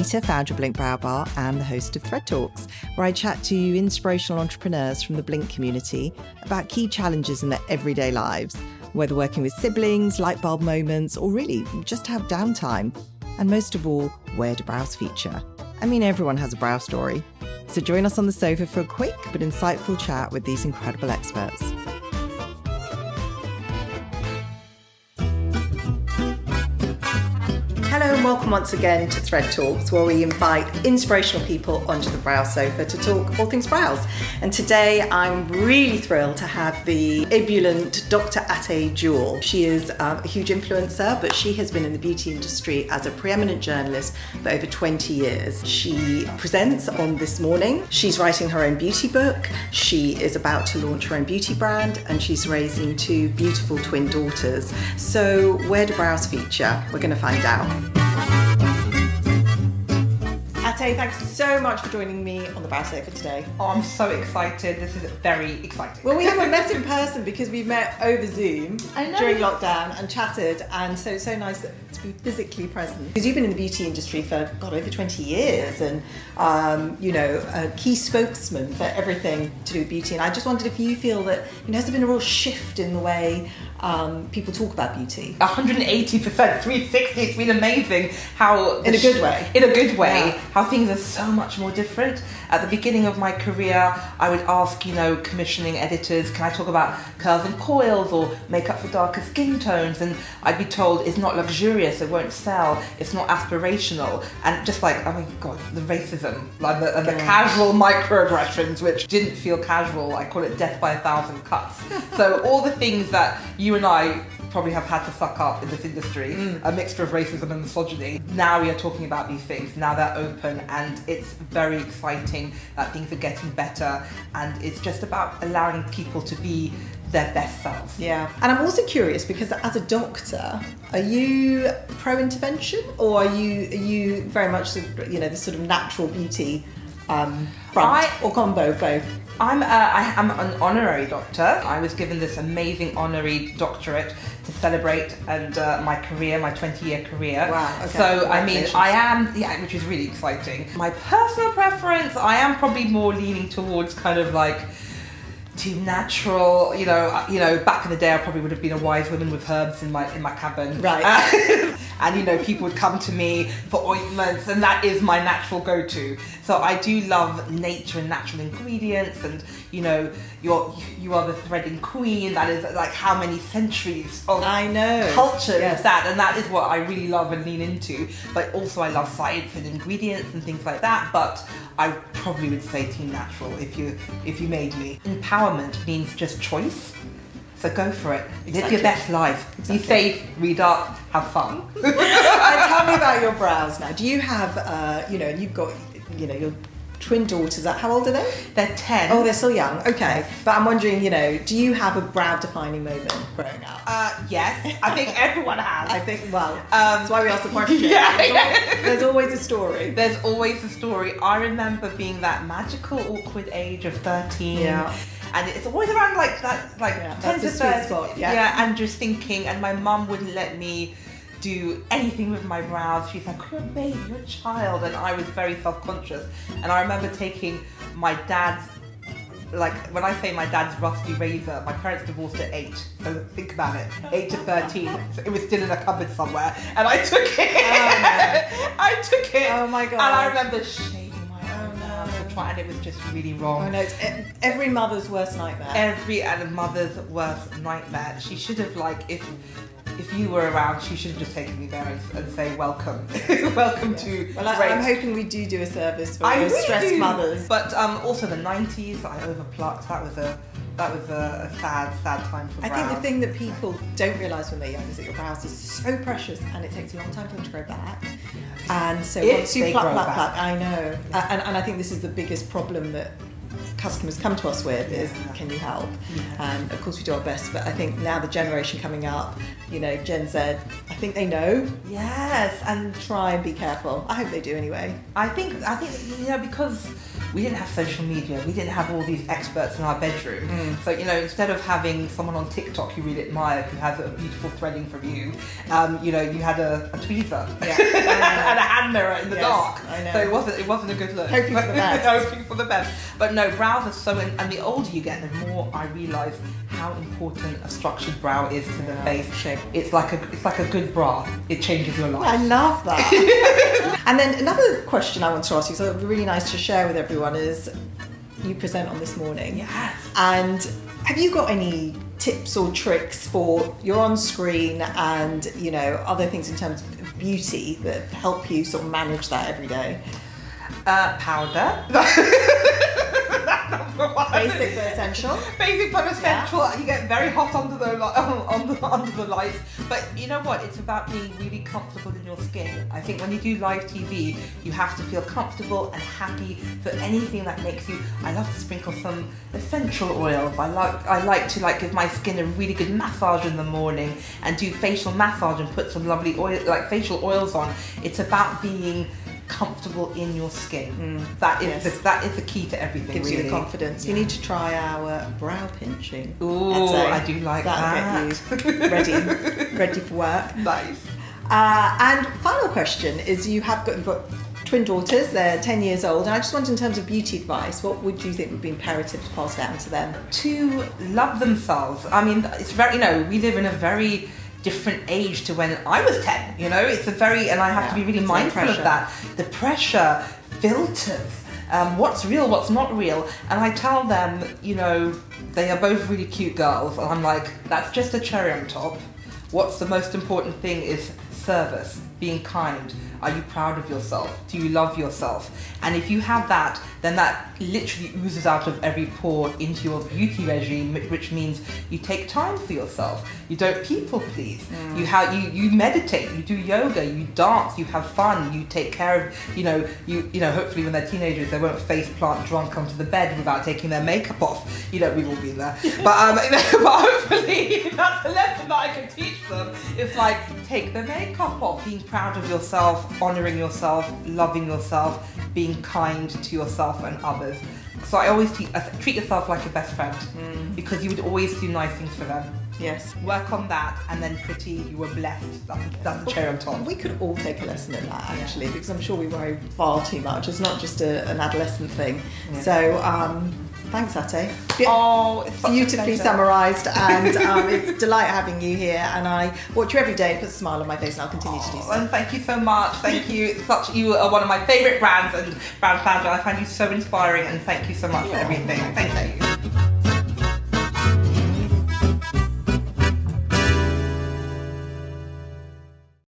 Nita, founder of Blink Brow Bar and the host of Thread Talks, where I chat to inspirational entrepreneurs from the Blink community about key challenges in their everyday lives, whether working with siblings, light bulb moments, or really just have downtime. And most of all, where do brows feature? I mean, everyone has a brow story. So join us on the sofa for a quick but insightful chat with these incredible experts. And welcome once again to Thread Talks, where we invite inspirational people onto the brow sofa to talk all things brows. And today I'm really thrilled to have the ebullient Dr. Ateh Jewel. She is um, a huge influencer, but she has been in the beauty industry as a preeminent journalist for over 20 years. She presents on This Morning. She's writing her own beauty book. She is about to launch her own beauty brand, and she's raising two beautiful twin daughters. So, where do brows feature? We're going to find out. Ateh, thanks so much for joining me on the Brow for today. Oh, I'm so excited. This is very exciting. Well, we haven't met in person because we've met over Zoom during lockdown and chatted, and so it's so nice to be physically present. Because you've been in the beauty industry for God over 20 years, and um, you know a key spokesman for everything to do with beauty. And I just wondered if you feel that you know has there been a real shift in the way um, people talk about beauty? 180 percent, 360. It's been amazing how In a good way. In a good way, Yeah. how things are so much more different. At the beginning of my career, I would ask, you know, commissioning editors, can I talk about curls and coils or makeup for darker skin tones? And I'd be told it's not luxurious, it won't sell, it's not aspirational, and just like, oh my god, the racism, like the, and the Yeah. casual microaggressions, which didn't feel casual. I call it death by a thousand cuts. so all the things that you and I probably have had to suck up in this industry, a mixture of racism and misogyny. Now we are talking about these things. Now they're open, and it's very exciting that things are getting better. And it's just about allowing people to be their best selves. Yeah, and I'm also curious because as a doctor, are you pro intervention or are you are you very much the, you know the sort of natural beauty um, front I- or combo both? I'm uh, I am an honorary doctor. I was given this amazing honorary doctorate to celebrate and uh, my career, my 20 year career. Wow, okay. So I mean, I am yeah, which is really exciting. My personal preference, I am probably more leaning towards kind of like too natural. You know, uh, you know, back in the day, I probably would have been a wise woman with herbs in my in my cabin. Right. and you know, people would come to me for ointments, and that is my natural go-to. So I do love nature and natural ingredients, and you know, you're you are the threading queen. That is like how many centuries of I know. culture Yes. is that, and that is what I really love and lean into. But also, I love science and ingredients and things like that. But I probably would say team natural if you if you made me. Empowerment means just choice. So go for it. Live your best life. Exactly. Be safe. Read up. Have fun. and tell me about your brows now. Do you have uh, you know you've got you know your twin daughters? How old are they? They're ten. Oh, they're still young. Okay, but I'm wondering, you know, do you have a brow defining moment growing up? uh, yes. I think everyone has. I think well, that's why we asked the question. yeah. There's, always, there's always a story. There's always a story. I remember being that magical, awkward age of 13. Yeah. And it's always around like that, like Yeah, 10 that's to sweet 30. spot, yeah. and just thinking, and my mum wouldn't let me do anything with my brows. She's like, you're a baby, you're a child. And I was very self conscious. And I remember taking my dad's like when I say my dad's rusty razor, my parents divorced at eight. So think about it, eight to thirteen. So it was still in a cupboard somewhere, and I took it. Oh, I took it. Oh my God. And I remember shaving try, and it was just really wrong. I know it's every mother's worst nightmare. Every and mother's worst nightmare. She should have like if. If you were around, she should have just taken me there and, and say welcome, welcome to. well, I, I'm hoping we do do a service for really stressed do. mothers. But um, also the '90s, I overplucked. That was a that was a, a sad, sad time for I think the thing that people don't realise when they're young is that your brows are so precious and it takes a long time for them to grow back. And so If once you pluck, pluck, back. pluck, I know. And, and I think this is the biggest problem that customers come to us with is, Yeah. "Can you help?" Yeah. And of course, we do our best. But I think now the generation coming up, you know, Gen Z, I think they know. Yes, and Try and be careful. I hope they do anyway. I think I think you know because we didn't have social media, we didn't have all these experts in our bedroom. Mm. So you know, instead of having someone on TikTok you really admire who has a beautiful threading from you, um, you know, you had a, a tweezer Yeah. and a hand mirror in the Yes, dark. I know. So it wasn't it wasn't a good look. Hoping for the best. Hoping for the best. But no, brows are so. And the older you get, the more I realise how important a structured brow is to the Yeah, face. shape. It's like a it's like a good bra. It changes your life. I love that. and then another question I want to ask you, so it'd be really nice to share with everyone, is you present on this morning. Yes. And have you got any tips or tricks for you're on screen and you know other things in terms of beauty that help you sort of manage that every day? Uh, powder. Basic but essential. Basic but essential. You get very hot under the, under, under the lights. But you know what? It's about being really comfortable in your skin. I think when you do live TV, you have to feel comfortable and happy for anything that makes you. I love to sprinkle some essential oils. I like I like to like give my skin a really good massage in the morning and do facial massage and put some lovely oil like facial oils on. It's about being comfortable in your skin. That is yes. the, that is the key to everything. Gives really. you the confidence. You need to try our brow pinching. Ooh. I do like get you ready, ready for work. Nice. Uh, and final question is: You have got you've got twin daughters. They're ten years old, and I just wonder, in terms of beauty advice, what would you think would be imperative to pass down to them? To love themselves. I mean, it's very, you know, we live in a very different age to when I was 10, you know? It's a very, and I have to be really it's a lot of mindful of that. The pressure, filters, um, what's real, what's not real. And I tell them, you know, they are both really cute girls, and I'm like, that's just a cherry on top. What's the most important thing is service, being kind. Are you proud of yourself? Do you love yourself? And if you have that, then that literally oozes out of every pore into your beauty regime, which means you take time for yourself. You don't people please. You have you you meditate. You do yoga. You dance. You have fun. You take care of you know you you know hopefully when they're teenagers they won't face plant drunk onto the bed without taking their makeup off. You know we've all been there. but um but hopefully that's a lesson that I can teach them. It's like take the makeup off, being proud of yourself, honoring yourself, loving yourself, being kind to yourself and others. So I always uh, treat yourself like your best friend because you would always do nice things for them. Yes. Work on that, and then pretty, you were blessed. That's, that's the cherry on top. We could all take a lesson in that actually, because I'm sure we worry far too much. It's not just a, an adolescent thing. Yeah. So, um, thanks, Ateh. Be- Oh, it's such a Beautifully summarised, and um, it's a delight having you here. And I watch you every day, it puts a smile on my face, and I'll continue to do Oh, so. and thank you so much. Thank you. Such you are one of my favourite brands and brand founder. I find you so inspiring, and thank you so much for everything. Thank you.